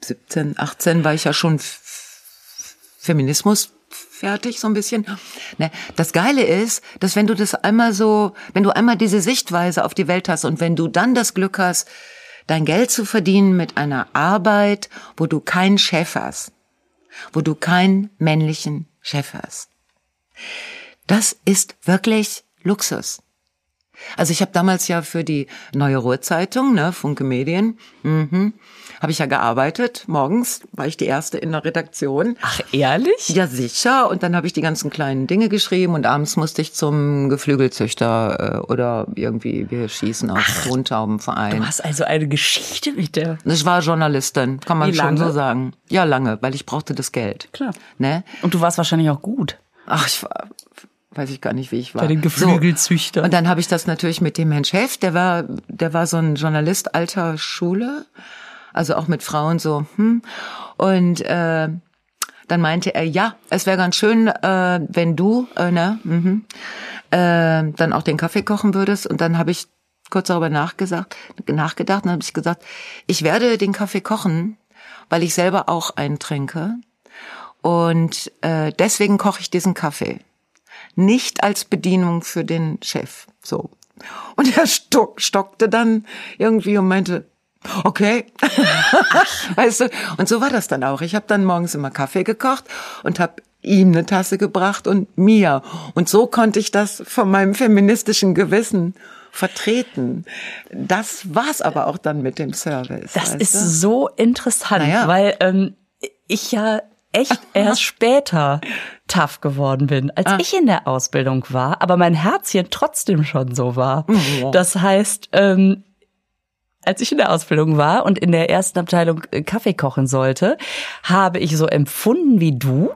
17, 18 war ich ja schon Feminismus fertig, so ein bisschen. Ne, das Geile ist, dass wenn du das einmal so, wenn du einmal diese Sichtweise auf die Welt hast und wenn du dann das Glück hast, dein Geld zu verdienen mit einer Arbeit, wo du keinen Chef hast, wo du keinen männlichen Chef hast. Das ist wirklich Luxus. Also ich habe damals ja für die Neue Ruhrzeitung, ne, Funke Medien, mhm, habe ich ja gearbeitet. Morgens war ich die erste in der Redaktion. Ach, ehrlich? Ja, sicher. Und dann habe ich die ganzen kleinen Dinge geschrieben und abends musste ich zum Geflügelzüchter äh, oder irgendwie, wir schießen auf Tontaubenverein. Du hast also eine Geschichte mit der. Ich war Journalistin, kann man Wie schon lange? so sagen. Ja, lange, weil ich brauchte das Geld. Klar. Ne? Und du warst wahrscheinlich auch gut. Ach, ich war, weiß ich gar nicht, wie ich war. Bei den Geflügelzüchtern. So. Und dann habe ich das natürlich mit dem Herrn Chef, der war, der war so ein Journalist alter Schule, also auch mit Frauen so. Hm. Und äh, dann meinte er, ja, es wäre ganz schön, äh, wenn du, äh, ne, mhm, äh, dann auch den Kaffee kochen würdest. Und dann habe ich kurz darüber nachgesagt, nachgedacht und habe ich gesagt, ich werde den Kaffee kochen, weil ich selber auch einen trinke. Und äh, deswegen koche ich diesen Kaffee. Nicht als Bedienung für den Chef. So. Und er stock, stockte dann irgendwie und meinte, okay. weißt du, und so war das dann auch. Ich habe dann morgens immer Kaffee gekocht und habe ihm eine Tasse gebracht und mir. Und so konnte ich das von meinem feministischen Gewissen vertreten. Das war's aber auch dann mit dem Service. Das ist du? so interessant, Naja. weil ähm, ich ja echt erst später tough geworden bin, als Ah. ich in der Ausbildung war, aber mein Herzchen trotzdem schon so war. Mhm. Das heißt, ähm, als ich in der Ausbildung war und in der ersten Abteilung äh, Kaffee kochen sollte, habe ich so empfunden wie du,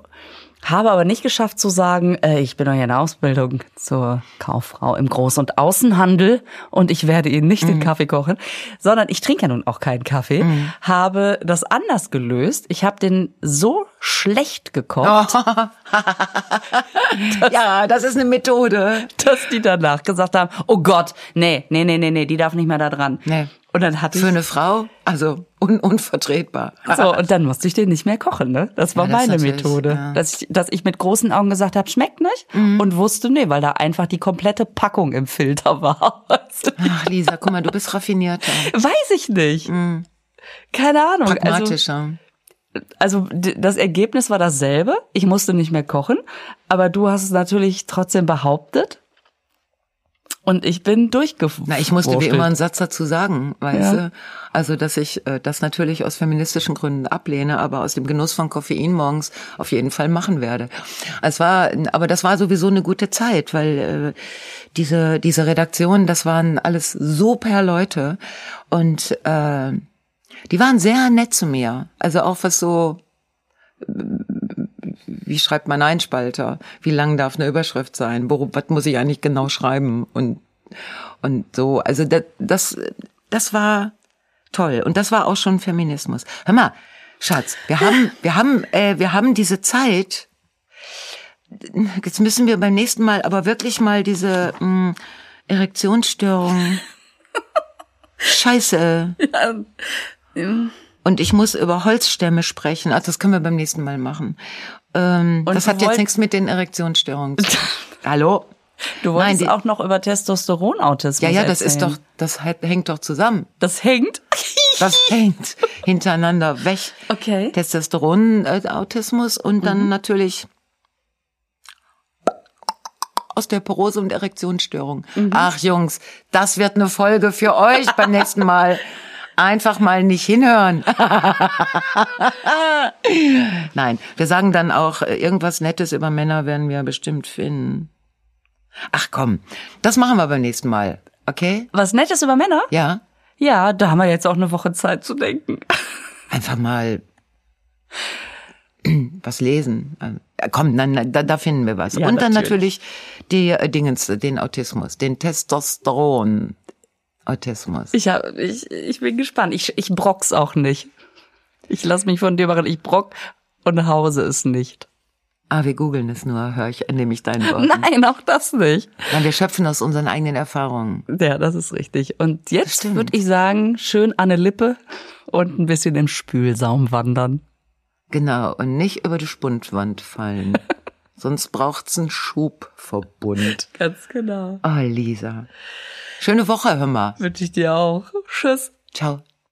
habe aber nicht geschafft zu sagen, äh, ich bin doch hier in der Ausbildung zur Kauffrau im Groß- und Außenhandel und ich werde Ihnen nicht den Kaffee kochen, sondern ich trinke ja nun auch keinen Kaffee, habe das anders gelöst. Ich habe den so schlecht gekocht, ja, das ist eine Methode. dass die danach gesagt haben, oh Gott, nee, nee, nee, nee, nee, die darf nicht mehr da dran. Nee. Und dann hatte ich Für eine Frau, also un unvertretbar. So, und dann musste ich den nicht mehr kochen, ne? Das war Ja, das meine Methode. ja. Mhm. Dass, ich, dass ich mit großen Augen gesagt habe, schmeckt nicht. Und wusste, nee, weil da einfach die komplette Packung im Filter war. Ach, Lisa, guck mal, du bist raffinierter, Weiß ich nicht. Keine Ahnung. Also, pragmatischer. also d- das Ergebnis war dasselbe. Ich musste nicht mehr kochen. Aber du hast es natürlich trotzdem behauptet. Und ich bin durchgeflogen. Na, ich musste wie immer einen Satz dazu sagen, weißt Ja. du? Also, dass ich äh, das natürlich aus feministischen Gründen ablehne, aber aus dem Genuss von Koffein morgens auf jeden Fall machen werde. Es war, aber das war sowieso eine gute Zeit, weil äh, diese diese Redaktion, das waren alles super Leute und äh, die waren sehr nett zu mir. Also auch was so wie schreibt man Einspalter? Wie lang darf eine Überschrift sein? Worum, was muss ich eigentlich genau schreiben? Und, und so, also das, das, das war toll. Und das war auch schon Feminismus. Hör mal, Schatz, wir haben, wir haben, äh, wir haben diese Zeit. Jetzt müssen wir beim nächsten Mal aber wirklich mal diese mh, Erektionsstörung. Scheiße. Und ich muss über Holzstämme sprechen. Also das können wir beim nächsten Mal machen. Ähm, das hat jetzt nichts mit den Erektionsstörungen zu tun. Hallo? Du wolltest Nein, die- auch noch über Testosteronautismus Ja, ja, das ist erzählen. doch, das hängt doch zusammen. Das hängt. Das hängt hintereinander weg. Okay. Testosteron-Autismus und dann natürlich Osteoporose und Erektionsstörung. Ach Jungs, das wird eine Folge für euch beim nächsten Mal. Einfach mal nicht hinhören. Nein, wir sagen dann auch äh, irgendwas Nettes über Männer werden wir bestimmt finden. Ach komm, das machen wir beim nächsten Mal. Okay? Was Nettes über Männer? Ja? Ja, da haben wir jetzt auch eine Woche Zeit zu denken. Einfach mal was lesen. Äh, Komm, dann, da, da finden wir was. Ja, Und dann natürlich. natürlich die äh, Dingens, den Autismus, den Testosteron. Autismus. Ich, hab, ich, ich bin gespannt. Ich, ich brock's auch nicht. Ich lass mich von dir machen. Ich brock und hause es nicht. Ah, wir googeln es nur, höre ich, nehme ich dein Wort. Nein, auch das nicht. Nein, wir schöpfen aus unseren eigenen Erfahrungen. Ja, das ist richtig. Und jetzt würde ich sagen, schön an der Lippe und ein bisschen im Spülsaum wandern. Genau, und nicht über die Spundwand fallen. Sonst braucht's einen Schubverbund. Ganz genau. Oh, Lisa. Schöne Woche, hör mal. Wünsche ich dir auch. Tschüss. Ciao.